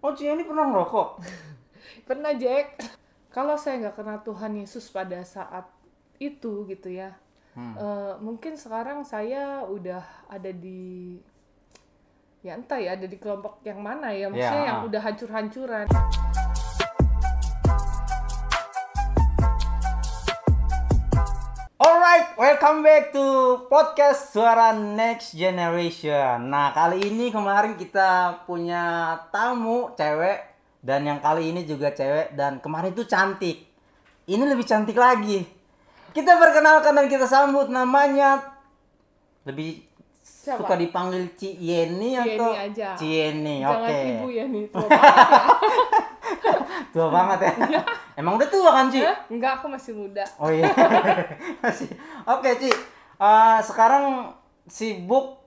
Oh Cieni pernah ngerokok? Pernah Jack. Kalau saya nggak kenal Tuhan Yesus pada saat itu gitu ya, Hmm. eh, mungkin sekarang saya udah ada di ya entah ya ada di kelompok yang mana ya, maksudnya Ya. yang udah hancur-hancuran. Welcome back to podcast Suara Next Generation. Nah, kali ini kemarin kita punya tamu cewek dan yang kali ini juga cewek dan kemarin itu cantik. Ini lebih cantik lagi. Kita perkenalkan dan kita sambut namanya lebih Siapa? suka dipanggil Ci Yeni atau aja. Cieni. Jangan Oke. ibu ya nih, tua banget ya. Tua banget ya. Emang udah tua kan, Ci? Hah? Enggak, aku masih muda. Oh iya. Masih. Oke, Ci. Eh, sekarang sibuk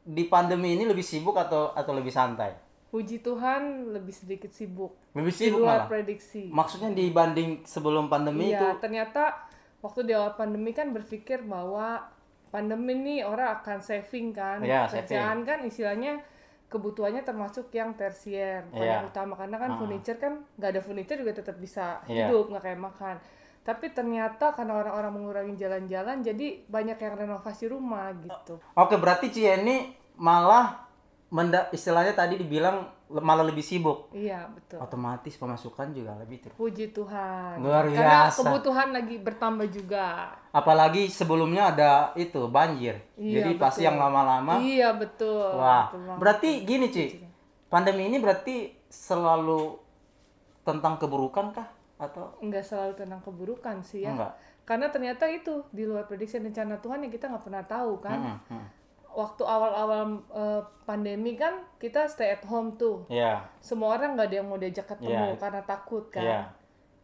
di pandemi ini lebih sibuk atau atau lebih santai? Puji Tuhan lebih sedikit sibuk. Lebih Di sibuk luar malah. prediksi. Maksudnya dibanding sebelum pandemi itu Iya, ternyata waktu di awal pandemi kan berpikir bahwa pandemi ini orang akan saving kan. Iya, Kerjaan kan istilahnya kebutuhannya termasuk yang tersier, bukan Iya. yang utama karena kan Ah. furniture kan nggak ada furniture juga tetap bisa Iya. hidup nggak kayak makan. Tapi ternyata karena orang-orang mengurangi jalan-jalan, jadi banyak yang renovasi rumah gitu. Oke, berarti Ci ini malah menda istilahnya tadi dibilang malah lebih sibuk. Iya betul. Otomatis pemasukan juga lebih tuh. Puji Tuhan. Luar Karena biasa. kebutuhan lagi bertambah juga. Apalagi sebelumnya ada itu banjir. Iya, Jadi pasti betul. yang lama-lama Iya betul. Wah, betul berarti gini Ci, pandemi ini berarti selalu tentang keburukan kah? Atau nggak selalu tentang keburukan sih ya. enggak? Karena ternyata itu di luar prediksi rencana Tuhan yang kita nggak pernah tahu kan. Mm, mm. Waktu awal-awal eh, pandemi kan kita stay at home tuh. Iya, Semua orang nggak ada yang mau diajak ketemu Iya. karena takut kan. iya.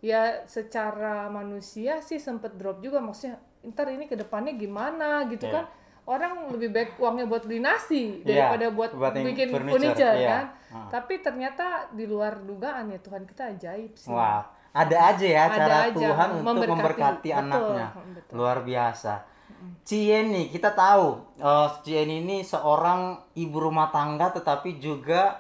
Ya secara manusia sih sempet drop juga maksudnya. Ntar ini ke depannya gimana gitu Iya. kan. Orang lebih baik uangnya buat beli nasi Iya, daripada buat, bikin furniture, furniture, iya. kan. Ah. Tapi ternyata di luar dugaan ya Tuhan kita ajaib sih. Wah, ada aja ya Ada cara aja, Tuhan untuk memberkati. memberkati anaknya. betul. Luar biasa. Cieni, kita tahu eh, Cieni ini seorang ibu rumah tangga tetapi juga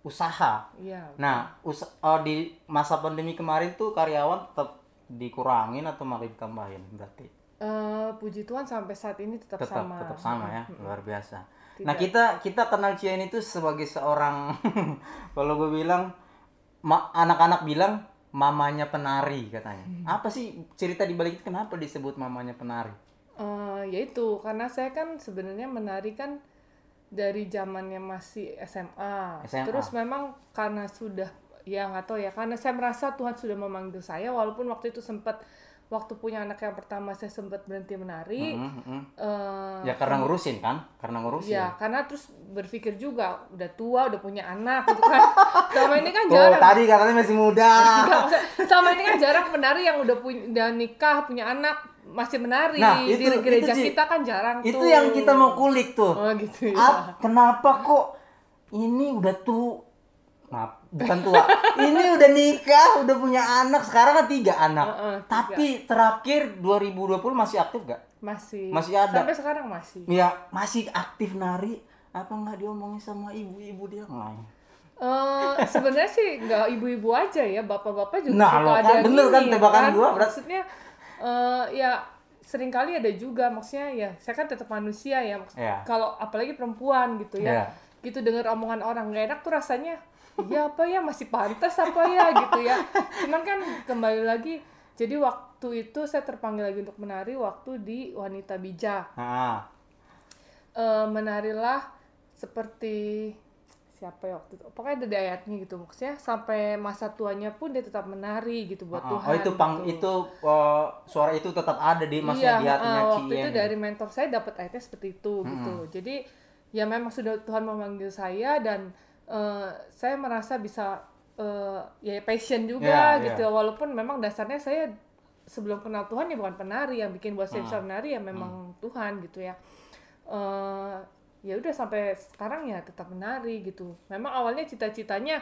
usaha. Iya. Nah, us- eh, di masa pandemi kemarin tuh karyawan tetap dikurangin atau malah ditambahin berarti? Eh, puji Tuhan sampai saat ini tetap, tetap sama. tetap sama ya luar biasa Tidak. nah kita kita kenal Cian itu sebagai seorang kalau gue bilang ma- anak-anak bilang mamanya penari katanya Hmm. apa sih cerita di balik itu kenapa disebut mamanya penari Eh, ya itu karena saya kan sebenarnya menari kan dari zamannya masih SMA. SMA. Terus memang karena sudah ya nggak tahu ya karena saya merasa Tuhan sudah memanggil saya walaupun waktu itu sempat waktu punya anak yang pertama saya sempat berhenti menari. Mm, mm. eh, ya karena ngurusin kan karena ngurusin Ya, karena terus berpikir juga udah tua, udah punya anak gitu kan. Selama ini kan Tuh, jarang. tadi katanya masih muda Enggak, selama ini kan jarang penari yang udah punya udah nikah, punya anak masih menari. Nah, di itu- gereja itu, kita kan jarang itu tuh. yang kita mau kulik tuh Oh gitu ya. Ah, kenapa kok ini udah tuh maaf bukan tua ini udah nikah udah punya anak sekarang kan tiga anak Heeh, tiga. tapi terakhir 2020 masih aktif gak Masih. Masih ada. Sampai sekarang masih. ya masih aktif nari apa nggak diomongin sama ibu-ibu dia nggak Eh sebenarnya sih nggak ibu-ibu aja ya, bapak-bapak juga Nah, suka ada kan yang bener kan tebakan gua, berat. Maksudnya eh ya sering kali ada juga maksudnya ya saya kan tetap manusia ya Iya. kalau apalagi perempuan gitu ya Iya. gitu dengar omongan orang gak enak tuh rasanya ya apa ya masih pantas apa ya gitu ya cuman kan kembali lagi jadi waktu itu saya terpanggil lagi untuk menari waktu di wanita bijak Eh, menarilah seperti ya waktu itu. Pokoknya ada di ayatnya gitu maksudnya sampai masa tuanya pun dia tetap menari gitu buat ah, Tuhan oh itu pang gitu. itu uh, suara itu tetap ada di maksudnya iya, di hatinya eh, waktu Cien. itu dari mentor saya dapat ayatnya seperti itu gitu. Jadi ya memang sudah Tuhan memanggil saya dan eh, saya merasa bisa eh, ya passion juga Iya, gitu. Iya. walaupun memang dasarnya saya sebelum kenal Tuhan ya bukan penari yang bikin buat saya bisa menari ya memang Tuhan gitu ya. Eh ya udah sampai sekarang ya tetap menari gitu memang awalnya cita-citanya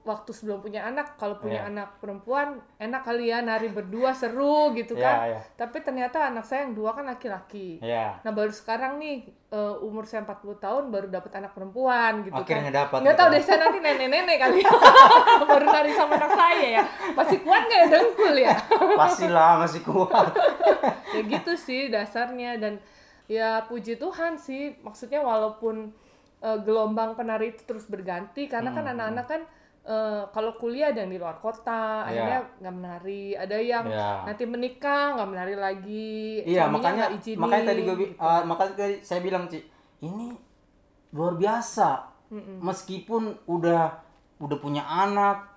waktu sebelum punya anak kalau punya Iya. anak perempuan enak kali ya nari berdua seru gitu kan Iya, iya. tapi ternyata anak saya yang dua kan laki-laki Iya. nah baru sekarang nih eh, umur saya 40 tahun baru dapat anak perempuan gitu Akhirnya kan dapat nggak gitu. tahu deh saya nanti nenek-nenek kali ya baru nari sama anak saya ya masih kuat nggak ya dengkul ya Pastilah masih kuat. ya gitu sih dasarnya dan ya puji Tuhan sih maksudnya walaupun eh, gelombang penari itu terus berganti karena kan Hmm, anak-anak kan eh, kalau kuliah ada yang di luar kota Iya. akhirnya nggak menari ada yang Iya. nanti menikah nggak menari lagi Iya, makanya izinin, makanya tadi gue gitu. uh, makanya tadi saya bilang, Ci, ini luar biasa. Mm-mm. Meskipun udah udah punya anak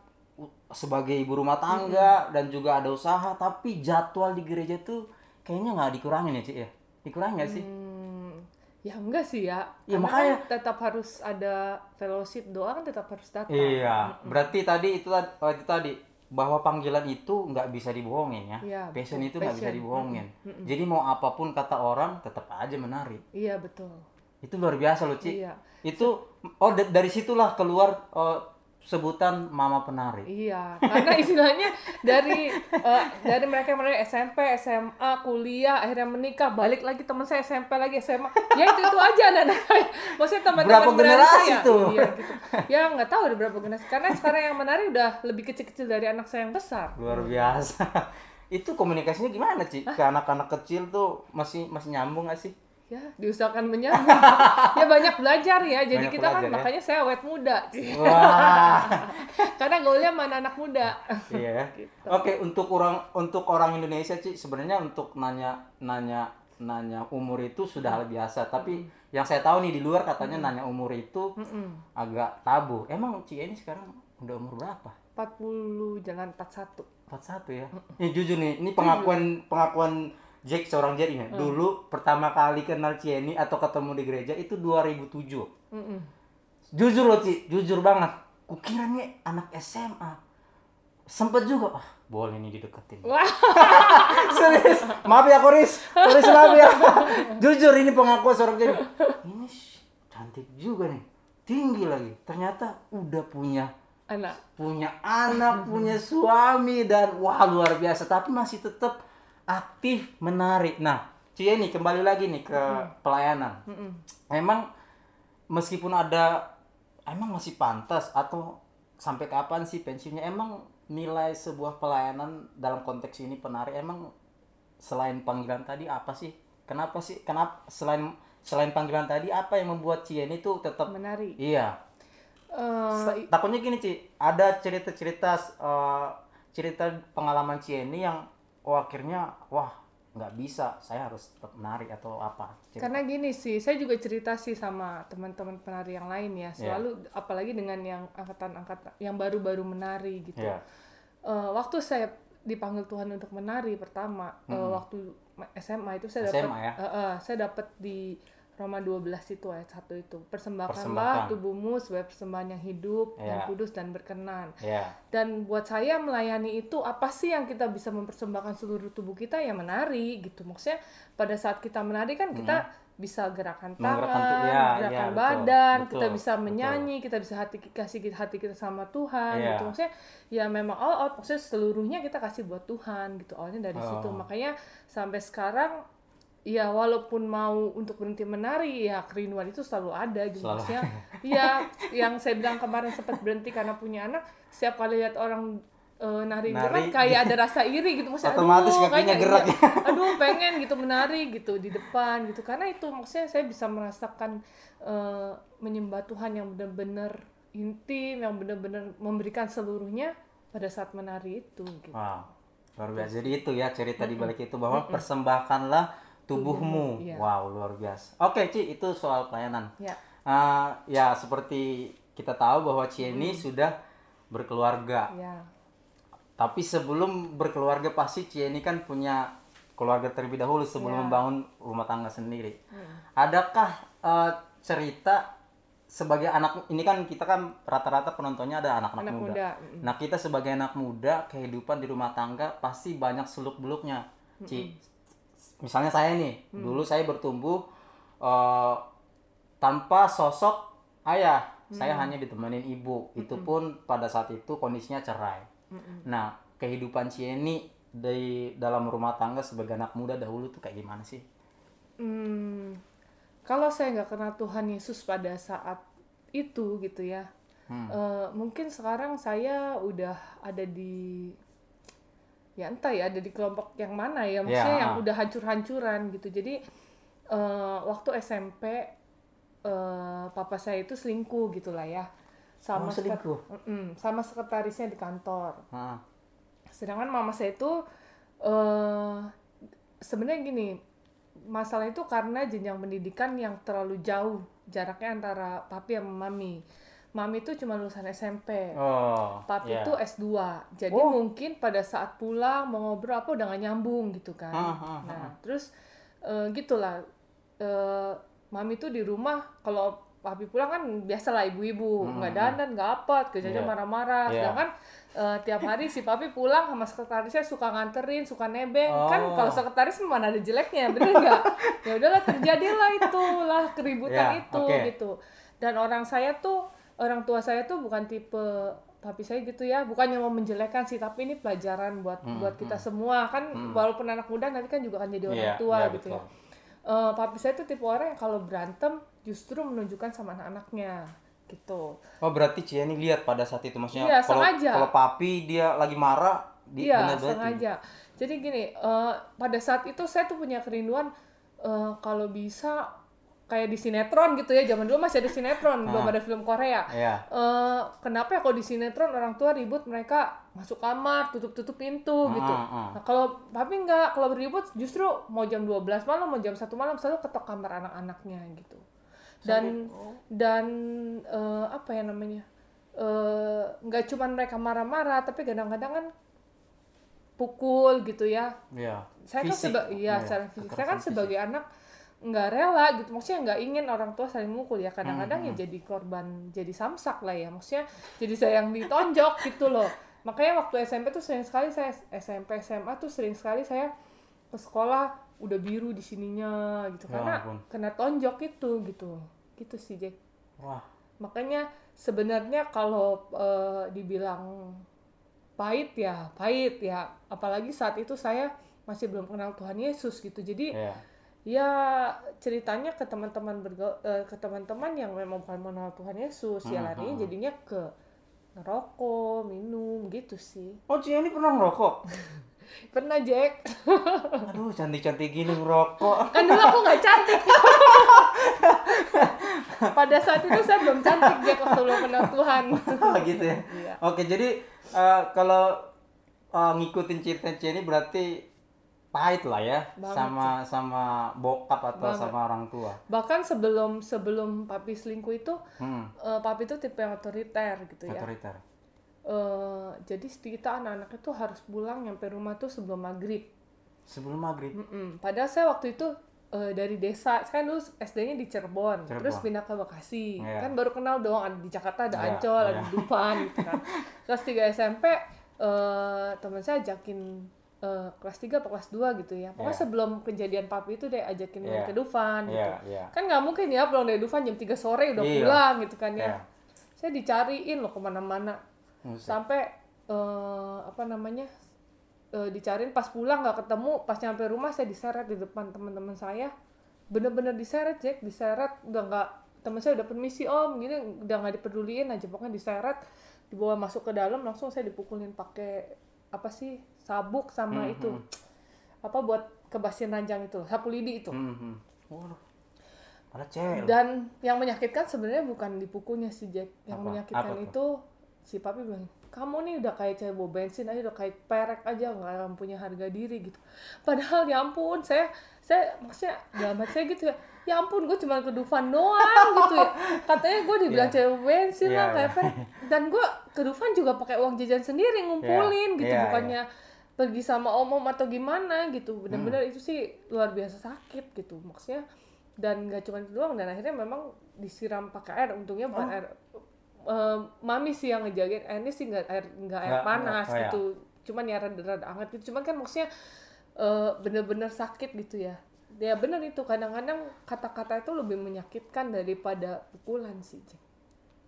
sebagai ibu rumah tangga dan juga ada usaha, tapi jadwal di gereja tuh kayaknya nggak dikurangin ya, Ci ya. Dikurangin nggak sih? Hmm, ya enggak sih ya. Ya, Karena makanya- kan tetap harus ada fellowship doa kan tetap harus datang. Iya, berarti tadi itu tadi- tadi bahwa panggilan itu nggak bisa dibohongin ya. Iya, Passion betul. itu nggak bisa dibohongin. Jadi mau apa pun kata orang tetap aja menari. Iya betul. Itu luar biasa loh, Ci. Iya. Itu oh da- dari situlah keluar oh, sebutan mama penari. Iya, karena istilahnya dari eh, dari mereka mulai SMP, SMA, kuliah, akhirnya menikah, balik lagi teman saya SMP lagi SMA, ya itu itu aja anak-anak. Maksudnya teman-teman Berapa generasi saya. tuh? Iya gitu. Ya nggak tahu ada berapa generasi. Karena sekarang yang menari udah lebih kecil-kecil dari anak saya yang besar. Luar biasa. itu komunikasinya gimana, Ci? Ke anak-anak kecil tuh masih masih nyambung gak sih? Ya diusahakan menyambung. ya banyak belajar ya. Jadi Banyak kita kan ya. makanya saya awet muda. Wah. Karena gaulnya mana anak muda. Iya. Gitu. Oke, untuk orang untuk orang Indonesia sih sebenarnya untuk nanya nanya nanya umur itu sudah hal biasa, tapi yang saya tahu nih di luar katanya nanya umur itu Mm-mm. agak tabu. Emang Ci ini sekarang udah umur berapa? 40 jalan 41. 41 ya. Ini jujur nih, ini pengakuan pengakuan Jack seorang Jack ini. Dulu pertama kali kenal Cieni atau ketemu di gereja itu 2007. Mm-mm. Jujur loh Ci, jujur banget. Kukira nih anak SMA. Sempet juga, ah boleh nih dideketin. Wah, Serius, maaf ya Koris, Koris maaf ya. Jujur ini pengakuan seorang jadi. Ini cantik juga nih, tinggi lagi. Ternyata udah punya anak. punya anak, punya suami dan wah luar biasa. Tapi masih tetap aktif menari. Nah, Cia nih kembali lagi nih ke pelayanan. Mm-mm. Emang meskipun ada, emang masih pantas atau sampai kapan sih pensiunnya? Emang nilai sebuah pelayanan dalam konteks ini penari emang selain panggilan tadi apa sih? Kenapa sih? Kenapa selain selain panggilan tadi apa yang membuat Cia ini tuh tetap Menari. iya Eh, takutnya gini Ci ada cerita-cerita eh, cerita pengalaman Cieni yang oh akhirnya wah nggak bisa saya harus tetap menari atau apa Cerita. karena gini sih, saya juga cerita sih sama teman-teman penari yang lain Iya. ya. Selalu apalagi dengan yang angkatan-angkatan yang baru-baru menari gitu. Iya. Eh, waktu saya dipanggil Tuhan untuk menari pertama, eh, waktu SMA itu saya dapat ya? eh, eh, saya dapat di Roma 12 itu ayat 1 itu. Persembahkan. Persembahkanlah tubuhmu sebagai persembahan yang hidup, yang Iya. kudus dan berkenan. ya dan buat saya melayani itu apa sih yang kita bisa mempersembahkan seluruh tubuh kita ya menari gitu maksudnya pada saat kita menari kan kita bisa gerakan tangan, tuh- ya, gerakan ya, betul, badan, kita betul, bisa betul. menyanyi, kita bisa hati kasih hati kita sama Tuhan Iya. gitu. Maksudnya ya memang all out, maksudnya seluruhnya kita kasih buat Tuhan gitu. Awalnya dari situ. Oh. Makanya sampai sekarang ya walaupun mau untuk berhenti menari ya kerinduan itu selalu ada. Gitu Selalu maksudnya iya yang saya bilang kemarin sempat berhenti karena punya anak setiap kali lihat orang eh, nari, Nari. kayak ada rasa iri gitu. Maksudnya Otomatis aduh, kakinya kayaknya gerak. iya, aduh pengen gitu menari gitu di depan gitu. Karena itu maksudnya saya bisa merasakan eh, menyembah Tuhan yang benar-benar intim yang benar-benar memberikan seluruhnya pada saat menari itu gitu. wow luar biasa. Jadi itu ya cerita di balik itu bahwa persembahkanlah tubuhmu Iya. wow luar biasa oke Ci itu soal pelayanan Ya. Ah, ya seperti kita tahu bahwa Cieni sudah berkeluarga Ya. Tapi sebelum berkeluarga pasti Cieni kan punya keluarga terlebih dahulu sebelum Iya. membangun rumah tangga sendiri. Hmm. Adakah eh, cerita sebagai anak ini kan kita kan rata-rata penontonnya ada anak-anak Anak muda. muda. Nah kita sebagai anak muda kehidupan di rumah tangga pasti banyak seluk beluknya. Ci, misalnya saya nih Mm. dulu saya bertumbuh eh, tanpa sosok ayah. saya hanya ditemenin ibu. Itu pun pada saat itu kondisinya cerai. Nah kehidupan Cieni di dalam rumah tangga sebagai anak muda dahulu tuh kayak gimana sih? Hmm, kalau saya nggak kenal Tuhan Yesus pada saat itu gitu ya, Hmm. eh, mungkin sekarang saya udah ada di ya entah ya ada di kelompok yang mana ya, maksudnya Ya, yang ah. udah hancur-hancuran gitu. Jadi eh, waktu SMP eh, papa saya itu selingkuh gitulah ya, sama Oh, selingkuh? Mm-mm, sama sekretarisnya di kantor. Sedangkan mama saya itu eh sebenarnya gini, masalah itu karena jenjang pendidikan yang terlalu jauh jaraknya antara papi sama mami. Mami itu cuma lulusan SMP. oh Papi ya. itu S2. Jadi Oh. mungkin pada saat pulang mau ngobrol apa udah gak nyambung gitu kan. Ah, ah, ah. Nah, terus eh, gitulah. Eh, mami tuh di rumah kalau papi pulang kan biasalah ibu-ibu nggak dandan nggak apa kerjanya Hmm, Iya. marah-marah Iya. sedangkan eh, tiap hari si papi pulang sama sekretarisnya suka nganterin suka nebeng kan Oh. kalau sekretaris mana ada jeleknya bener nggak ya udahlah terjadilah itulah keributan Iya, itu oke. gitu dan orang saya tuh orang tua saya tuh bukan tipe papi saya gitu ya. Bukannya mau menjelekkan sih tapi ini pelajaran buat buat kita semua. Kan walaupun anak muda nanti kan juga akan jadi orang Hmm, Iya, tua iya, gitu betul. ya Eh, papi saya tuh tipe orang yang kalau berantem justru menunjukkan sama anak-anaknya gitu. Oh berarti Cieni lihat pada saat itu maksudnya Iya, kalau sengaja. kalau papi dia lagi marah di Iya, sengaja. Jadi gini, eh, pada saat itu saya tuh punya kerinduan eh, kalau bisa kayak di sinetron gitu ya. Zaman dulu masih ada sinetron, belum ada film Korea. Iya. Eh, kenapa ya kalau di sinetron orang tua ribut mereka masuk kamar, tutup-tutup pintu gitu. Ah, ah. Nah, kalau papi nggak, kalau beribut justru mau jam 12 malam, mau jam satu malam selalu ketok kamar anak-anaknya gitu. Dan dan eh, apa ya namanya? eh, nggak cuman mereka marah-marah, tapi kadang-kadang kan pukul gitu ya. Iya. Saya kan Fisik. seba- iya, Iya, secara fisik. Saya kekerasan kan fisik. sebagai anak nggak rela gitu. Maksudnya nggak ingin orang tua saling mukul ya. Kadang-kadang Hmm, ya jadi korban, jadi samsak lah ya. Maksudnya jadi saya yang ditonjok gitu loh. Makanya waktu SMP tuh sering sekali saya SMP SMA tuh sering sekali saya ke sekolah udah biru di sininya gitu Ya karena ampun. kena tonjok itu gitu. Gitu sih Jack. Wah. Makanya sebenarnya kalau eh, dibilang pahit ya pahit ya apalagi saat itu saya masih belum kenal Tuhan Yesus gitu jadi Iya. Ya ceritanya ke teman-teman berga- eh, ke teman-teman yang memang bukan mengenal Tuhan Yesus ya Hmm, larinya hmm. jadinya ke ngerokok minum gitu sih Oh Cieni pernah ngerokok? pernah Jack Aduh cantik-cantik gini ngerokok. kan dulu aku nggak cantik pada saat itu saya belum cantik Jack waktu belum kenal Tuhan gitu ya. Iya. Oke jadi eh, kalau eh, ngikutin cerita Cieni berarti pahit lah ya Banget sama sama bokap atau Banget. sama orang tua. bahkan sebelum sebelum papi selingkuh itu Hmm. eh, papi itu tipe yang otoriter gitu ya Otoriter. Eh, jadi kita anak-anak itu harus pulang nyampe rumah tuh sebelum maghrib Sebelum maghrib. Mm-mm. padahal saya waktu itu eh, dari desa saya kan dulu SD-nya di Cirebon, Cirebon. terus pindah ke Bekasi Iya. kan baru kenal dong ada di Jakarta ada Iya, Ancol ada iya. Dufan gitu kan kelas 3 SMP eh, teman saya ajakin eh, kelas 3 atau kelas 2 gitu ya pokoknya Iya. sebelum kejadian papi itu deh ajakin main Iya. ke Dufan gitu Iya, iya. kan nggak mungkin ya pulang dari Dufan jam 3 sore udah Iya. pulang gitu kan ya Iya. saya dicariin loh ke mana-mana sampai eh, apa namanya eh, dicariin pas pulang nggak ketemu pas nyampe rumah saya diseret di depan teman-teman saya bener-bener diseret Jack diseret udah nggak teman saya udah permisi om gini udah nggak dipeduliin aja pokoknya diseret dibawa masuk ke dalam langsung saya dipukulin pakai apa sih sabuk sama Hmm, itu apa buat kebasin ranjang itu sapu lidi itu Hmm, hmm. Waduh. Malah dan yang menyakitkan sebenarnya bukan dipukulnya si Jack. Yang Apa? menyakitkan Apa itu si papi bilang, kamu nih udah kayak cewek bensin aja, udah kayak perek aja, nggak punya harga diri gitu. Padahal ya ampun, saya saya maksudnya dalam hati saya gitu ya, ya ampun gue cuma ke Dufan doang gitu ya. Katanya gue dibilang Iya. cewek bensin lah Iya, kayak iya. perek. Dan gue ke Dufan juga pakai uang jajan sendiri ngumpulin Iya, gitu, iya, bukannya pergi sama om-om atau gimana gitu. Hmm. Bener-bener itu sih luar biasa sakit gitu. Maksudnya dan nggak cuma itu doang dan akhirnya memang disiram pakai air untungnya bukan Oh. air eh, mami sih yang ngejagain airnya sih nggak air nggak air panas oh ya. gitu cuman ya rada-rada hangat gitu cuman kan maksudnya eh, bener-bener sakit gitu ya ya bener itu kadang-kadang kata-kata itu lebih menyakitkan daripada pukulan sih.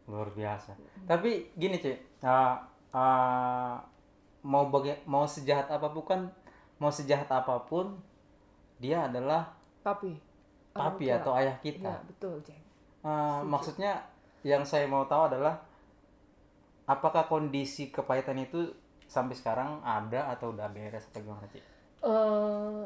Luar biasa. Tapi gini cuy uh, uh, mau baga- mau sejahat apa pun kan mau sejahat apa pun dia adalah papi. Papi atau ayah kita. Iya, betul Jack Uh, maksudnya yang saya mau tahu adalah apakah kondisi kepahitan itu sampai sekarang ada atau udah beres atau gimana sih eh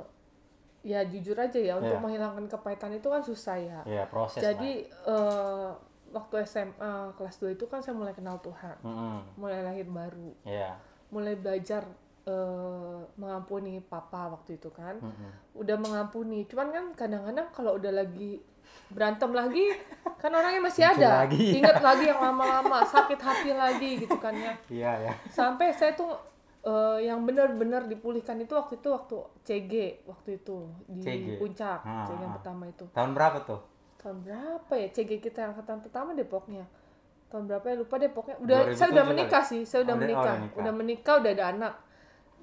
ya jujur aja ya untuk Iya. menghilangkan kepahitan itu kan susah ya. Ya proses jadi eh, waktu SMA kelas 2 itu kan saya mulai kenal Tuhan. Mm-mm. mulai lahir baru ya mulai belajar eh, mengampuni papa waktu itu kan Mm-mm. udah mengampuni cuman kan kadang-kadang kalau udah lagi berantem lagi kan orangnya masih ada lagi, ya. ingat lagi yang lama-lama sakit hati lagi gitu kan ya iya ya sampai saya tuh eh, yang benar-benar dipulihkan itu waktu itu waktu CG waktu itu di CG. puncak Ah, CG yang ah. pertama itu tahun berapa tuh tahun berapa ya CG kita yang angkatan pertama Depoknya tahun berapa ya lupa Depoknya udah 2007 saya udah kali? menikah sih saya udah Oh, udah- oh, menikah udah nikah. udah menikah udah ada anak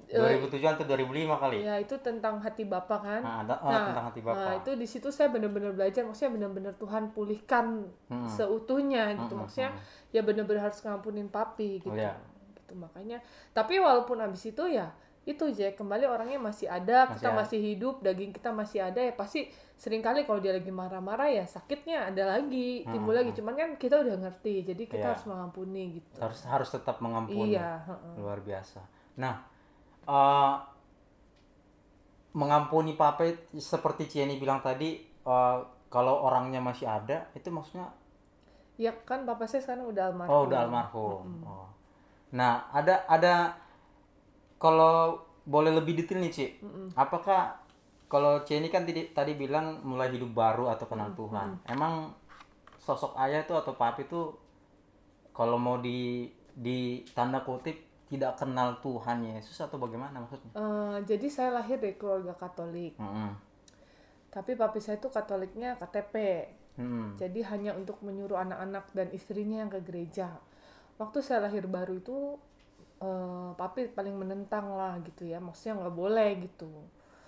Eh, 2007 atau 2005 kali ya itu tentang hati bapak kan nah, ada, oh, Nah, tentang hati Nah, bapak itu di situ saya benar-benar belajar, maksudnya benar-benar Tuhan pulihkan Hmm. seutuhnya gitu. Hmm, Maksudnya hmm, ya benar-benar harus ngampunin papi gitu. Oh, iya. Gitu makanya. Tapi walaupun habis itu ya itu Jack kembali orangnya masih ada, Masih kita ada. masih hidup, daging kita masih ada ya pasti sering kali kalau dia lagi marah-marah ya sakitnya ada lagi, timbul Hmm, lagi. Cuman kan kita udah ngerti, jadi kita Iya. harus mengampuni gitu. harus harus tetap mengampuni Iya, luar biasa nah eh, mengampuni papa seperti Cieni bilang tadi eh, kalau orangnya masih ada itu maksudnya Ya kan bapak saya sekarang udah almarhum. oh udah almarhum oh. nah ada ada kalau boleh lebih detail nih Ci apakah kalau Cieni kan tadi tadi bilang mulai hidup baru atau kenal Tuhan emang sosok ayah itu atau papi itu kalau mau di di tanda kutip tidak kenal Tuhan Yesus atau bagaimana maksudnya Eh, jadi saya lahir dari keluarga Katolik. Mm-mm. Tapi papi saya itu Katoliknya KTP. Mm-mm. Jadi hanya untuk menyuruh anak-anak dan istrinya yang ke gereja. Waktu saya lahir baru itu eh, papi paling menentang lah gitu ya. Maksudnya nggak boleh gitu.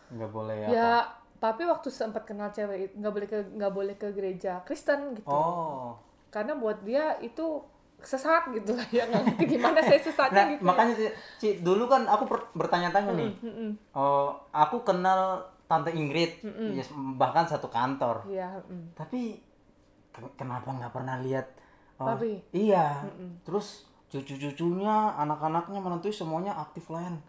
nggak boleh Ya, apa papi waktu sempat kenal cewek nggak boleh ke nggak boleh ke gereja Kristen gitu. oh Karena buat dia itu sesat gitu lah ya nggak ngerti gimana saya sesatnya nah gitu. makanya Ci, Ci, dulu kan aku bertanya-tanya nih Mm-mm. oh aku kenal tante Ingrid Mm-mm. ya, bahkan satu kantor Iya, mm. tapi ken- kenapa nggak pernah lihat oh, Papi? iya Mm-mm. terus cucu-cucunya anak-anaknya menentuin semuanya aktif lain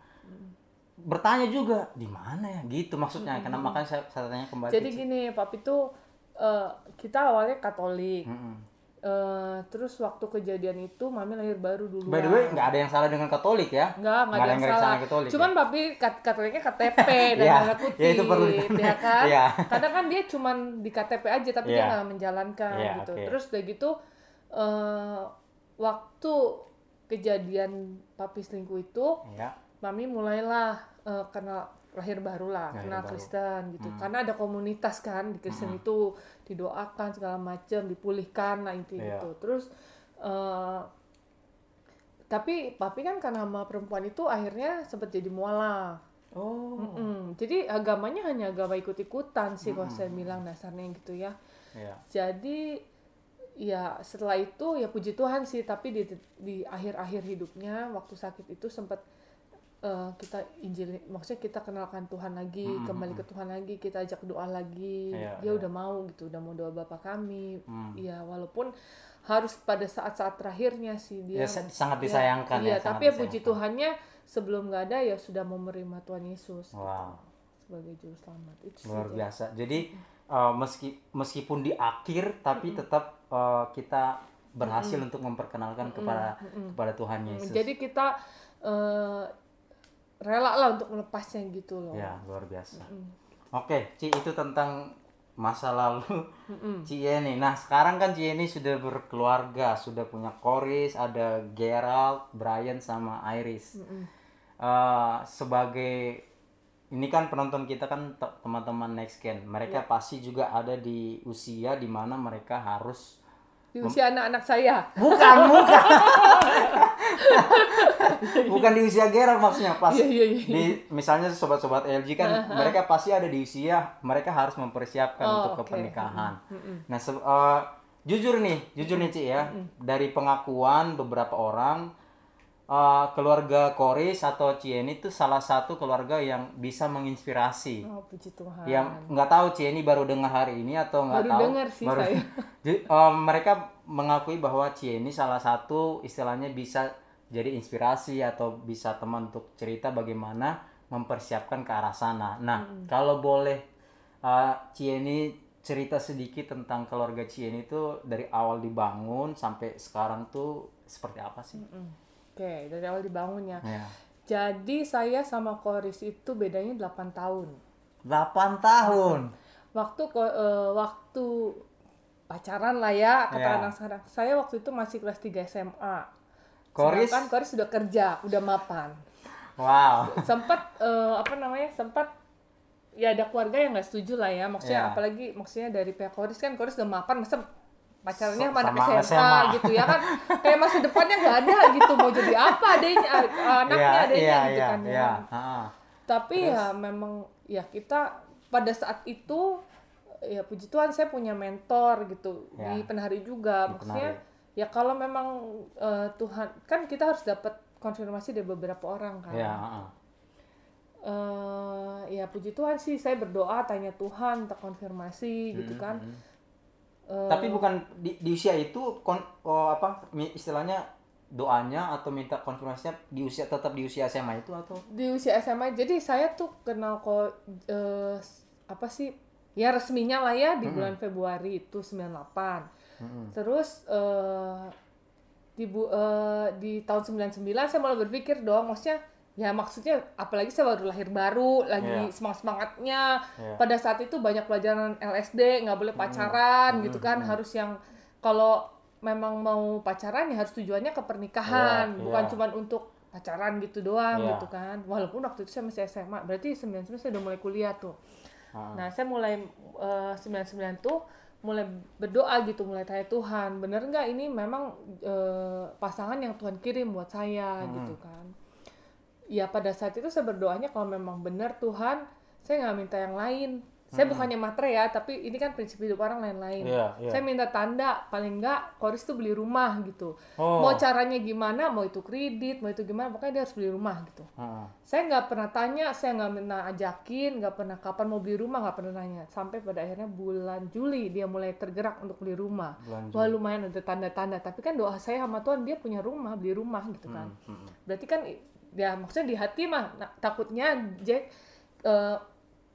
bertanya juga di mana ya gitu maksudnya karena makanya saya, saya tanya kembali Jadi gini, papi tuh eh, kita awalnya Katolik. Mm-mm. Eh, terus waktu kejadian itu mami lahir baru dulu. by the way nggak ada yang salah dengan Katolik ya Enggak, enggak ada yang nggak salah. Katolik Cuman ya? papi kat- Katoliknya KTP dan Iya, tanda kutip, ya itu perlu ya kan? Iya. Kadang kan dia cuman di KTP aja tapi dia Iya. nggak menjalankan Iya, gitu. oke. Terus udah gitu eh, waktu kejadian papi selingkuh itu, ya mami mulailah eh, kenal lahir baru lah, Lahir kenal baru. Kristen gitu. Hmm. Karena ada komunitas kan di Kristen itu didoakan segala macam, dipulihkan lah intinya Iya. gitu. Terus eh, tapi papi kan karena sama perempuan itu akhirnya sempat jadi mualaf. oh Mm-mm. Jadi agamanya hanya agama ikut-ikutan sih kalau saya bilang dasarnya gitu ya. ya Jadi ya setelah itu ya puji Tuhan sih tapi di di akhir-akhir hidupnya waktu sakit itu sempat eh, kita injil maksudnya kita kenalkan Tuhan lagi Mm, kembali mm, ke Tuhan lagi kita ajak doa lagi Iya, dia iya. udah mau gitu udah mau doa Bapak kami Hmm. ya walaupun harus pada saat-saat terakhirnya sih dia Ya, sa- sangat ya, disayangkan ya sangat tapi ya puji. Tuhannya sebelum nggak ada ya sudah mau menerima Tuhan Yesus gitu, Wow. sebagai juru selamat itu luar biasa jadi uh, meski meskipun di akhir tapi tetap uh, kita berhasil untuk memperkenalkan kepada kepada Tuhan Mm, Yesus. Jadi kita eh, rela lah untuk melepasnya gitu loh. ya luar biasa. Mm. oke Ci itu tentang masa lalu. Mm-mm. Ci Yeni. Nah sekarang kan Ci Yeni sudah berkeluarga sudah punya Koris ada Gerald Brian sama Iris. Mm-mm. Eh, sebagai ini kan penonton kita kan te- teman-teman next gen mereka pasti juga ada di usia di mana mereka harus Di usia anak-anak saya. bukan bukan bukan di usia Gerald maksudnya pas Iya, iya, iya. di misalnya sobat-sobat LG kan mereka pasti ada di usia mereka harus mempersiapkan Oh, untuk oke. kepernikahan Mm-mm. nah eh, jujur nih, jujur nih Ci ya. Dari pengakuan beberapa orang eh, keluarga Koris atau Cieni itu salah satu keluarga yang bisa menginspirasi. Oh, puji Tuhan. Yang nggak tahu Cieni baru dengar hari ini atau nggak Baru tahu. dengar sih saya. Jadi, eh, mereka mengakui bahwa Cieni salah satu istilahnya bisa jadi inspirasi atau bisa teman untuk cerita bagaimana mempersiapkan ke arah sana. Nah, kalau boleh uh, Cieni cerita sedikit tentang keluarga Cieni itu dari awal dibangun sampai sekarang tuh seperti apa sih? Mm. Oke, dari awal dibangun ya. Ya. Jadi saya sama Koris itu bedanya 8 tahun. 8 tahun. Waktu eh, waktu pacaran lah ya, kata Ya. anak sekarang. Saya waktu itu masih kelas 3 SMA. Koris? Sedangkan Koris sudah kerja, udah mapan. Wow. sempat eh, apa namanya? Sempat ya ada keluarga yang nggak setuju lah ya. Maksudnya Ya. apalagi maksudnya dari pihak Koris kan Koris udah mapan, masa pacarnya sama anak SMA, SMA. gitu ya kan kayak masa depannya nggak ada gitu mau jadi apa adanya anaknya Iya, adanya iya, gitu iya, kan ya. iya. Tapi ya memang ya kita pada saat itu ya puji Tuhan saya punya mentor gitu Ya. di penari juga Di maksudnya penari. ya kalau memang eh, Tuhan kan kita harus dapat konfirmasi dari beberapa orang kan Iya, ha-ha. Eh, ya puji Tuhan sih saya berdoa tanya Tuhan minta konfirmasi gitu Mm-mm, kan mm-mm. Tapi bukan di, di usia itu kon, oh, apa istilahnya doanya atau minta konfirmasinya di usia tetap di usia SMA itu atau? Di usia SMA jadi saya tuh kenal kok eh, apa sih ya resminya lah ya di bulan Februari itu 98 Mm-mm. terus eh, di bu, eh, di tahun 99 saya mulai berpikir dong maksudnya ya maksudnya apalagi saya baru lahir baru lagi Iya. semangat semangatnya Iya. pada saat itu banyak pelajaran LSD nggak boleh pacaran gitu kan harus yang kalau memang mau pacaran ya harus tujuannya ke pernikahan Iya, bukan iya. cuman untuk pacaran gitu doang Iya. gitu kan walaupun waktu itu saya masih SMA berarti 99 saya udah mulai kuliah tuh Ha-ha. Nah, saya mulai eh, 99 tuh mulai berdoa gitu, mulai tanya Tuhan, bener nggak ini memang eh, pasangan yang Tuhan kirim buat saya Hmm. gitu kan. Ya pada saat itu saya berdoanya kalau memang benar Tuhan, saya nggak minta yang lain. Saya bukannya matre ya, tapi ini kan prinsip hidup orang lain-lain. Hmm. Iya, iya. Saya minta tanda, paling nggak Koris tuh beli rumah gitu. Oh. Mau caranya gimana, mau itu kredit, mau itu gimana, pokoknya dia harus beli rumah gitu Ha-ha. saya nggak pernah tanya, saya nggak pernah ajakin, nggak pernah kapan mau beli rumah, nggak pernah nanya. Sampai pada akhirnya bulan Juli dia mulai tergerak untuk beli rumah. Wah lumayan ada tanda-tanda. Tapi kan doa saya sama Tuhan dia punya rumah, beli rumah gitu kan. Hmm, Berarti kan ya maksudnya di hati mah nah, takutnya Jack eh,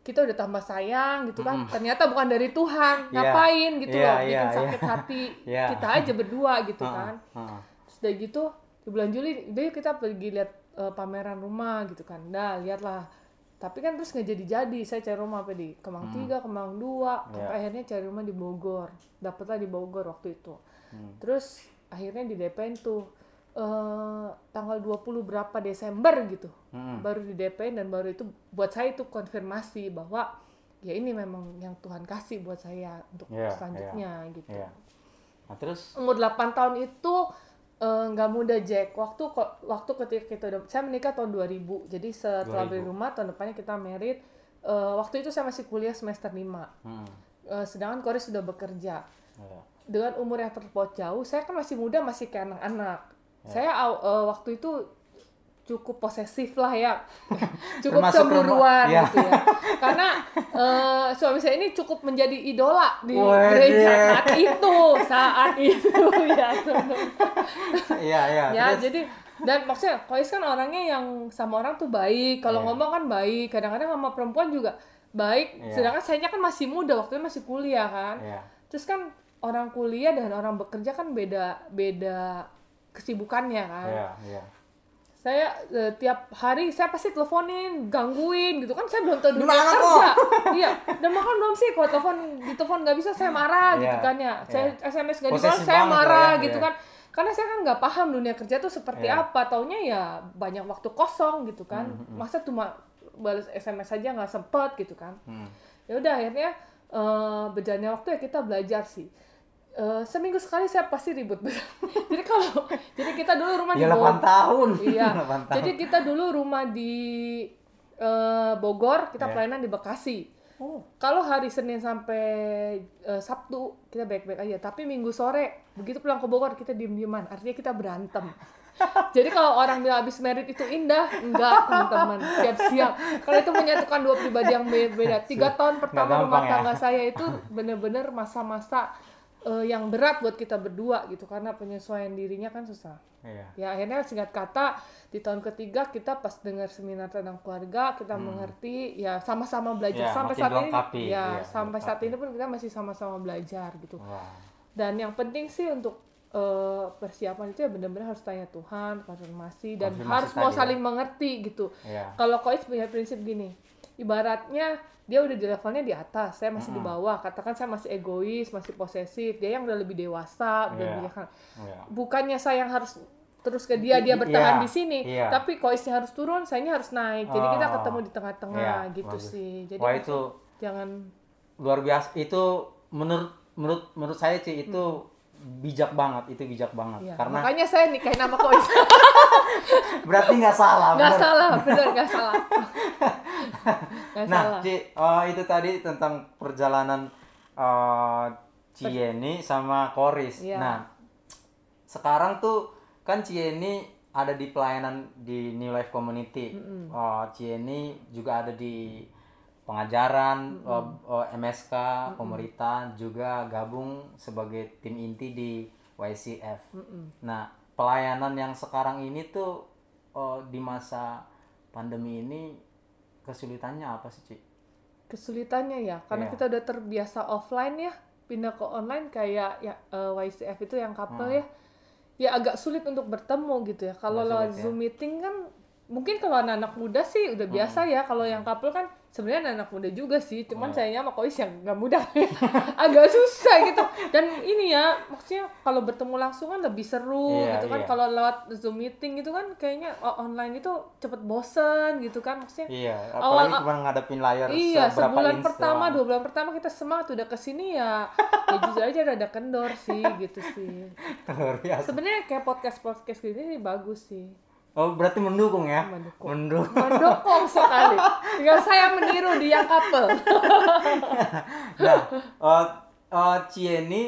kita udah tambah sayang gitu kan. Ternyata bukan dari Tuhan. Iya. Ngapain gitu Iya, loh, iya, bikin iya. sakit hati Iya. kita aja berdua gitu Ha-ha. kan. Ha-ha. Terus udah gitu di bulan Juli deh kita pergi lihat eh, pameran rumah gitu kan. Nah, lihatlah. Tapi kan terus nggak jadi-jadi. Saya cari rumah apa di Kemang Hmm. 3, Kemang 2, Iya. sampai akhirnya cari rumah di Bogor. Dapatlah di Bogor waktu itu. Hmm. Terus akhirnya di DP tuh eh, tanggal 20 berapa Desember gitu. Hmm. Baru di DP dan baru itu buat saya itu konfirmasi bahwa ya ini memang yang Tuhan kasih buat saya untuk Iya, selanjutnya gitu Iya. Nah, terus umur 8 tahun itu eh, nggak muda Jack waktu waktu ketika kita udah saya menikah tahun 2000 jadi setelah 2000. beli rumah tahun depannya kita married Eh, waktu itu saya masih kuliah semester 5 hmm. Eh, sedangkan Koris sudah bekerja Iya. dengan umur yang terpaut jauh saya kan masih muda masih kayak anak-anak. Saya aw- eh, waktu itu cukup posesif lah ya cukup Termasuk cemburuan rumah- ya. gitu ya karena eh, suami saya ini cukup menjadi idola di Wede. gereja saat itu saat itu ya Iya, iya. ya terus? jadi dan maksudnya Kois kan orangnya yang sama orang tuh baik kalau Iya. ngomong kan baik kadang-kadang sama perempuan juga baik Iya. sedangkan saya kan masih muda waktu itu masih kuliah kan Iya. terus kan orang kuliah dan orang bekerja kan beda beda kesibukannya kan Iya, iya. saya eh, tiap hari saya pasti teleponin gangguin gitu kan saya belum tahu dunia Gimana kok? kerja iya dan makan belum sih kalau telepon di telepon nggak bisa saya marah gitu Iya, kan ya saya iya. sms nggak dibalas saya marah ya, gitu iya. kan karena saya kan nggak paham dunia kerja tuh seperti Iya. apa taunya ya banyak waktu kosong gitu kan Hmm, masa cuma balas sms aja nggak sempet gitu kan Hmm. ya udah akhirnya eh, berjalannya waktu ya kita belajar sih Eh, seminggu sekali saya pasti ribut jadi kalau jadi kita dulu rumah di Ya Bogor 8 tahun. iya 8 tahun. jadi kita dulu rumah di eh, Bogor kita Iya. pelayanan di Bekasi Oh. Kalau hari Senin sampai eh, Sabtu kita baik-baik aja, tapi Minggu sore begitu pulang ke Bogor kita diem-dieman, artinya kita berantem. Jadi kalau orang bilang habis merit itu indah, enggak teman-teman, siap-siap. Kalau itu menyatukan dua pribadi yang beda. Tiga tahun pertama rumah ya. tangga saya itu bener-bener masa-masa eh, yang berat buat kita berdua gitu, karena penyesuaian dirinya kan susah. Iya. Ya akhirnya singkat kata di tahun ketiga kita pas dengar seminar tentang keluarga kita mengerti ya sama-sama belajar Ya, sampai makin saat ini ya iya, sampai saat ini pun kita masih sama-sama belajar gitu. Wah. Dan yang penting sih untuk eh, persiapan itu ya benar-benar harus tanya Tuhan, konfirmasi dan Konfirmasi harus mau ya. saling mengerti gitu. Iya. Kalau Kois punya prinsip gini, ibaratnya dia udah di levelnya di atas, saya masih di bawah. Katakan saya masih egois, masih posesif, dia yang udah lebih dewasa, udah Iya. lebih Iya. bukannya saya yang harus terus ke dia dia bertahan Iya, di sini iya. tapi koisnya harus turun saya harus naik jadi kita Oh. ketemu di tengah-tengah Iya, gitu bagus. sih jadi Wah itu jangan luar biasa. Itu menurut menurut menurut saya sih itu bijak banget. Itu bijak banget. ya Karena makanya saya nikahin sama kois berarti nggak salah. nggak salah bener nggak salah nggak Nah, salah Ci, eh, itu tadi tentang perjalanan eh, Cieni sama Koris. Iya. Nah, sekarang tuh kan Cieni ada di pelayanan di New Life Community. Eh, Cieni juga ada di pengajaran eh, eh, MSK, pemerintahan juga gabung sebagai tim inti di YCF. Nah, pelayanan yang sekarang ini tuh eh, di masa pandemi ini kesulitannya apa sih, Ci? kesulitannya ya karena Iya. kita udah terbiasa offline ya pindah ke online kayak ya eh, YCF itu yang couple ya ya agak sulit untuk bertemu gitu ya kalau sulit ya. zoom meeting kan mungkin kalau anak-anak muda sih udah biasa ya kalau yang couple kan sebenarnya anak muda juga sih cuman sayangnya sama kois yang nggak muda. Agak susah gitu. Dan ini ya maksudnya kalau bertemu langsung kan lebih seru Iya, gitu kan. iya. kalau lewat zoom meeting gitu kan kayaknya oh, online itu cepet bosen gitu kan. Maksudnya Iya, Awal- apalagi cuma ngadepin layar Iya, sebulan pertama, dua bulan pertama kita semangat udah ke sini ya, ya jujur aja rada kendor sih gitu sih. Sebenarnya kayak podcast podcast gini sih bagus sih, Oh, berarti mendukung ya? Mendukung. Mendukung. mendukung sekali. Tinggal saya meniru di yang couple. Nah, eh eh, Cieni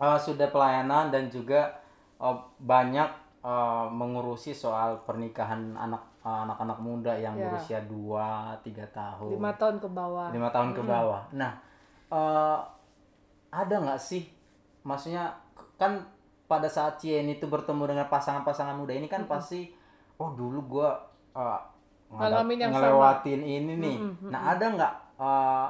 eh, sudah pelayanan dan juga eh, banyak eh, mengurusi soal pernikahan anak anak-anak muda yang Ya. berusia 2 3 tahun. Lima tahun ke bawah. lima tahun ke bawah. Nah, eh, ada nggak sih, maksudnya kan pada saat Cien itu bertemu dengan pasangan-pasangan muda ini kan pasti, oh dulu gua ngadap- Ngalamin yang ngelewatin ini nih. Nah, ada nggak eh,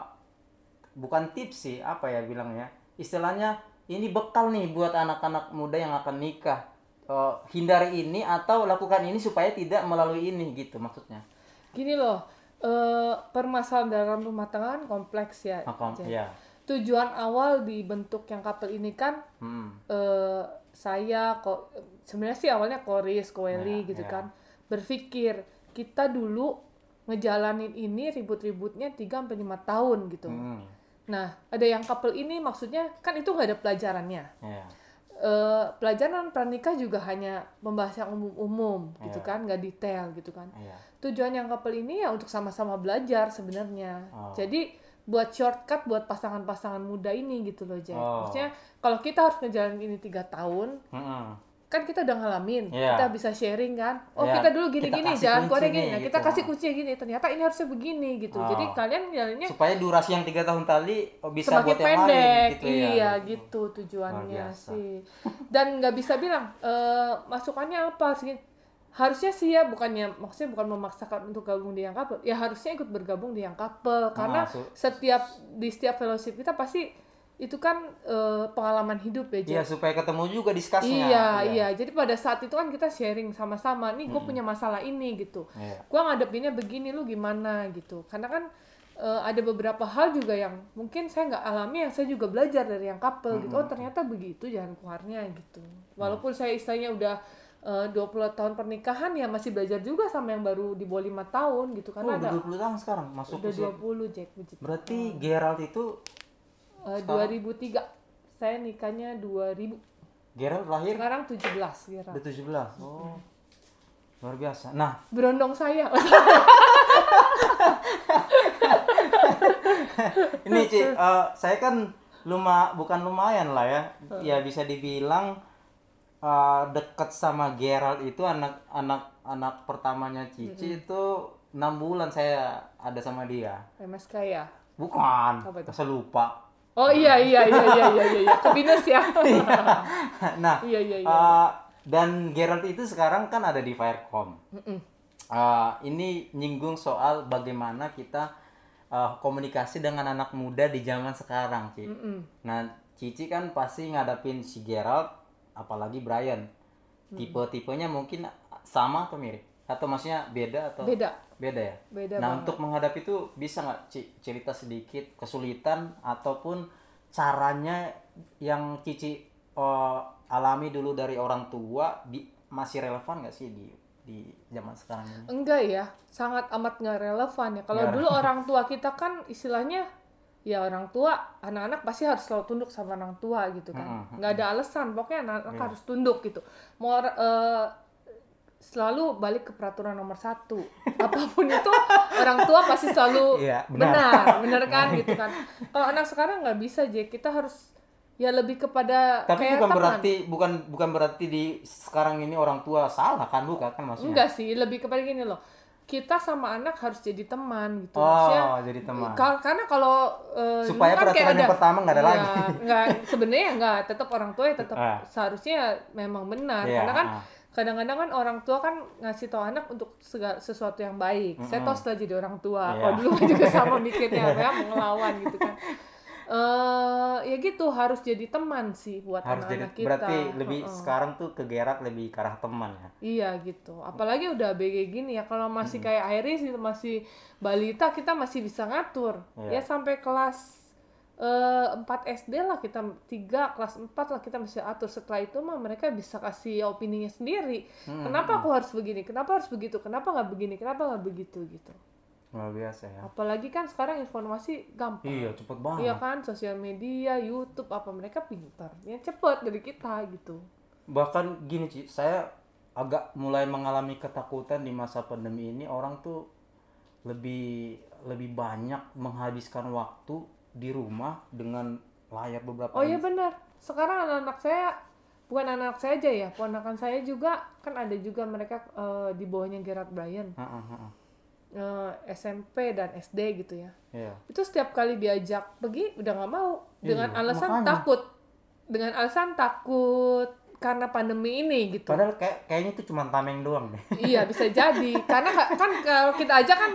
bukan tips sih, apa ya bilangnya, istilahnya ini bekal nih buat anak-anak muda yang akan nikah. Eh, hindari ini atau lakukan ini supaya tidak melalui ini gitu maksudnya. Gini loh, eh, permasalahan dalam rumah tangga kan kompleks ya. Makom, Jen. ya. Tujuan awal dibentuk yang couple ini kan Hmm. eh saya kok sebenarnya sih awalnya Koris, Koeli Ya, gitu ya. kan berpikir kita dulu ngejalanin ini ribut-ributnya 3 sampai 5 tahun gitu. Hmm. Nah, ada yang couple ini maksudnya kan itu nggak ada pelajarannya. Ya. Eh pelajaran pranikah juga hanya membahas yang umum-umum gitu Iya. kan, nggak detail gitu kan. Iya. Tujuan yang couple ini ya untuk sama-sama belajar sebenarnya. Oh. Jadi buat shortcut buat pasangan-pasangan muda ini gitu loh, Jack. Oh. Maksudnya kalau kita harus ngejalanin ini tiga tahun, Mm-mm. kan kita udah ngalamin, Iya. kita bisa sharing kan. Oh Iya, kita dulu gini-gini, kunci keluarnya gini. Nah gitu. kita kasih kunci gini. Ternyata ini harusnya begini gitu. Oh. Jadi kalian jalannya supaya durasi yang tiga tahun tadi oh, bisa semakin buat yang pendek. lain gitu ya. iya gitu tujuannya sih. Dan nggak bisa bilang eh, masukannya apa sih. Harusnya sih ya bukannya maksudnya bukan memaksakan untuk gabung di yang couple. Ya harusnya ikut bergabung di yang couple karena su- setiap di setiap fellowship kita pasti itu kan eh, pengalaman hidup ya. Iya supaya ketemu juga diskusinya. Iya, iya. Jadi pada saat itu kan kita sharing sama-sama. Nih, gue punya masalah ini gitu. Iya. Gua ngadepinnya begini, lu gimana gitu. Karena kan eh, ada beberapa hal juga yang mungkin saya nggak alami, yang saya juga belajar dari yang couple gitu. Oh ternyata begitu jalan keluarnya gitu. Walaupun saya istilahnya udah eh, 20 tahun pernikahan ya masih belajar juga sama yang baru di bawah lima tahun gitu. Oh, Karena udah ada 20 tahun sekarang masuk udah usia. 20 Jack. Berarti Gerald itu Eh, 2003 saya nikahnya 2000. Gerald lahir Sekarang 17 kira. udah 17. Oh. Luar biasa. Nah, Berondong saya. Ini Ci, eh, saya kan luma bukan lumayan lah ya. Ya bisa dibilang eh, deket sama Gerald itu anak anak anak pertamanya Cici itu enam bulan saya ada sama dia. MSK ya Bukan, Apa itu? saya lupa. oh iya iya iya iya iya iya, iya. kebinus ya nah, iya iya iya eh, dan Gerald itu sekarang kan ada di Firecom. Mm-mm. Eh, ini nyinggung soal bagaimana kita eh, komunikasi dengan anak muda di zaman sekarang, Ci. Mm-mm. Nah, Cici kan pasti ngadapin si Gerald, apalagi Brian. Hmm. Tipe-tipenya mungkin sama atau mirip? Atau maksudnya beda atau beda beda ya? beda nah, banget. untuk menghadapi itu bisa nggak Ci, cerita sedikit kesulitan ataupun caranya yang Cici eh, alami dulu dari orang tua bi- masih relevan nggak sih di di zaman sekarang ini? Enggak ya, sangat amat nggak relevan ya. Kalau dulu orang tua kita kan istilahnya ya orang tua, anak-anak pasti harus selalu tunduk sama orang tua gitu kan. Nggak ada alasan, pokoknya anak-anak Iya. harus tunduk gitu. Mau eh, selalu balik ke peraturan nomor satu. Apa pun itu orang tua pasti selalu Iya, benar. benar, benar kan gitu kan. Kalau anak sekarang nggak bisa J, kita harus ya lebih kepada Tapi kayak bukan teman. berarti bukan bukan berarti di sekarang ini orang tua salah kan bukan kan maksudnya? Enggak sih, lebih kepada gini loh. Kita sama anak harus jadi teman gitu. Oh, Maksudnya, jadi teman. Karena kalau dulu Supaya kan peraturan yang ada- pertama nggak ada Iya, lagi. Nggak, sebenarnya nggak. Tetap orang tua ya tetap Ah. seharusnya memang benar. Iya, Karena kan ah. kadang-kadang kan orang tua kan ngasih tahu anak untuk segala, sesuatu yang baik. Saya Mm-mm. tahu setelah jadi orang tua. Iya. Kalau dulu juga sama mikirnya, ya mau ngelawan gitu kan. eh ya gitu harus jadi teman sih buat harus jadi anak-anak kita. berarti lebih Heeh. sekarang tuh ke Gerard lebih ke arah teman ya. Iya gitu. Apalagi udah BG gini ya. Kalau masih Hmm. kayak Iris itu masih balita kita masih bisa ngatur. Iya. Ya sampai kelas eh, 4 SD lah kita tiga kelas 4 lah kita bisa atur. Setelah itu mah mereka bisa kasih opininya sendiri. Hmm, Kenapa aku harus begini? Kenapa harus begitu? Kenapa nggak begini? Kenapa nggak begitu gitu? Luar biasa ya. Apalagi kan sekarang informasi gampang. Iya, cepet banget. Iya kan, sosial media, YouTube, apa mereka pintar, ya cepet dari kita gitu. Bahkan gini, Ci, saya agak mulai mengalami ketakutan di masa pandemi ini orang tuh lebih lebih banyak menghabiskan waktu di rumah dengan layar beberapa Oh iya benar. Sekarang anak-anak saya bukan anak saya aja ya, ponakan saya juga kan ada juga mereka eh, di bawahnya Gerard Bryan, Heeh, heeh. Eh, SMP dan SD gitu ya. Iya. Itu setiap kali diajak pergi udah nggak mau dengan Iya, alasan makanya. takut, dengan alasan takut karena pandemi ini gitu. Padahal kayak kayaknya itu cuma tameng doang deh. iya bisa jadi karena ka- kan kalau kita aja kan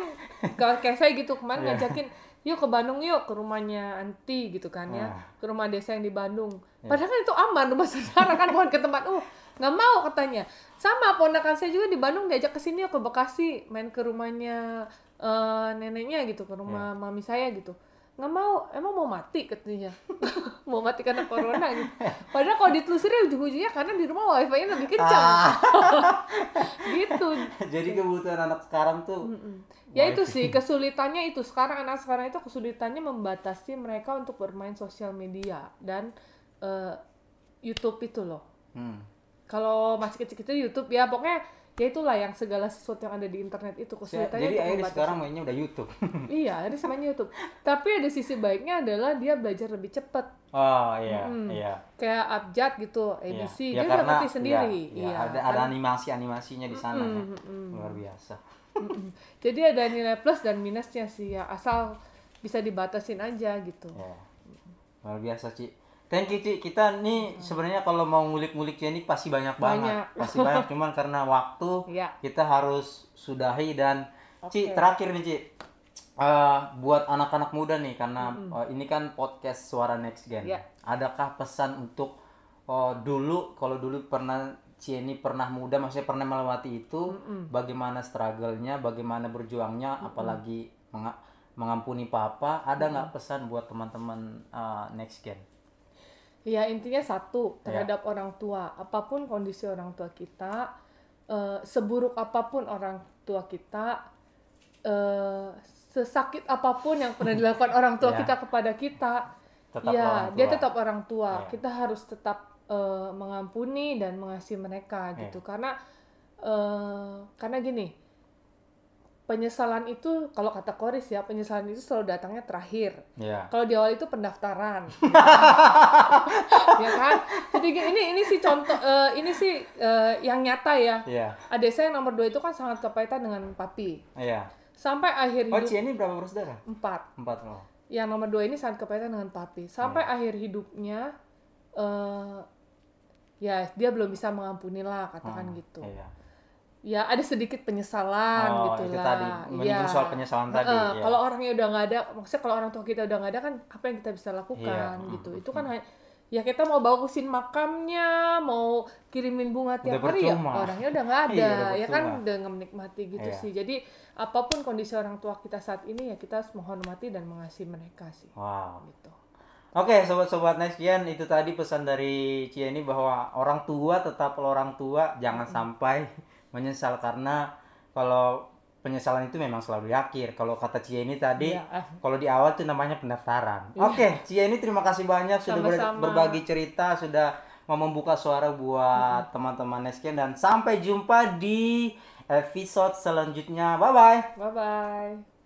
kalau kayak saya gitu kemarin Iya. ngajakin yuk ke Bandung yuk ke rumahnya anti gitu kan ya ke rumah desa yang di Bandung Iya. padahal kan itu aman rumah saudara kan bukan ke tempat uh nggak mau katanya sama ponakan saya juga di Bandung diajak ke sini ke Bekasi main ke rumahnya eh, neneknya gitu ke rumah Iya. mami saya gitu nggak mau emang mau mati katanya mau mati karena corona gitu padahal kalau ditelusuri ujung-ujungnya karena di rumah wifi-nya lebih kencang Ah, gitu jadi kebutuhan anak sekarang tuh Mm-mm. Ya itu wifi. sih kesulitannya itu sekarang anak sekarang itu kesulitannya membatasi mereka untuk bermain sosial media dan eh, YouTube itu loh. Hmm. Kalau masih kecil-kecil YouTube ya pokoknya ya itulah yang segala sesuatu yang ada di internet itu kesulitannya jadi untuk Iris membatasi. sekarang mainnya udah YouTube. Iya, ini semuanya YouTube. Tapi ada sisi baiknya adalah dia belajar lebih cepat. Oh iya, Mm. iya. Kayak abjad gitu, Iya. ABC, Ya, dia udah karena ngerti sendiri. ya, ya, Iya, ada ada karena- animasi-animasinya di sana ya. Mm, mm, mm. Luar biasa. Jadi ada nilai plus dan minusnya sih ya, asal bisa dibatasin aja gitu. Ya. Luar biasa, Ci. Thank you, Ci. Kita nih sebenarnya kalau mau ngulik-ngulik ini pasti banyak banget. Banyak. Pasti banyak, cuman karena waktu Iya. kita harus sudahi dan Ci, Oke. terakhir nih, Ci. Eh, buat anak-anak muda nih karena eh, ini kan podcast Suara Next Gen. Iya. Adakah pesan untuk oh, dulu kalau dulu pernah Ci ini pernah muda maksudnya pernah melewati itu bagaimana struggle-nya, bagaimana berjuangnya apalagi menga- mengampuni papa, ada nggak pesan buat teman-teman eh, Next Gen? Ya intinya satu Ya. terhadap orang tua, apa pun kondisi orang tua kita, eh, seburuk apa pun orang tua kita, eh, sesakit apa pun yang pernah dilakukan orang tua Ya. kita kepada kita, Tetap ya dia tetap orang tua. Ya. Kita harus tetap eh, mengampuni dan mengasihi mereka Ya. gitu, karena eh, karena gini, penyesalan itu kalau kata Koris ya penyesalan itu selalu datangnya terakhir Iya. kalau di awal itu pendaftaran ya kan jadi ini ini sih contoh eh, ini sih eh, yang nyata ya Iya. adik saya yang nomor dua itu kan sangat kepahitan dengan papi Iya. sampai akhir Oh, hidup Cie ini berapa bersaudara? empat Empat loh. yang nomor dua ini sangat kepahitan dengan papi sampai Iya. akhir hidupnya eh ya dia belum bisa mengampuni lah katakan Hmm, gitu Iya. Ya ada sedikit penyesalan Oh, gitu itu lah. tadi. Menyinggung soal penyesalan tadi. Heeh, ya. kalau orangnya udah nggak ada maksudnya kalau orang tua kita udah nggak ada kan apa yang kita bisa lakukan Iya, gitu. mm, itu kan ya kita mau bawa kusin makamnya mau kirimin bunga tiap Udah hari ya orangnya udah nggak ada Iya, ya kan udah nggak menikmati gitu Iya. sih. Jadi apa pun kondisi orang tua kita saat ini ya kita harus menghormati dan mengasihi mereka sih. Wow. gitu. Oke, sobat-sobat Nextgen, itu tadi pesan dari Cie ini bahwa orang tua tetap orang tua, jangan sampai menyesal karena kalau penyesalan itu memang selalu di akhir. Kalau kata Cie ini tadi, Iya. kalau di awal itu namanya pendaftaran. Oke, Cie ini terima kasih banyak sudah Sama-sama. berbagi cerita, sudah mau membuka suara buat teman-teman Nextgen dan sampai jumpa di episode selanjutnya. Bye bye. bye bye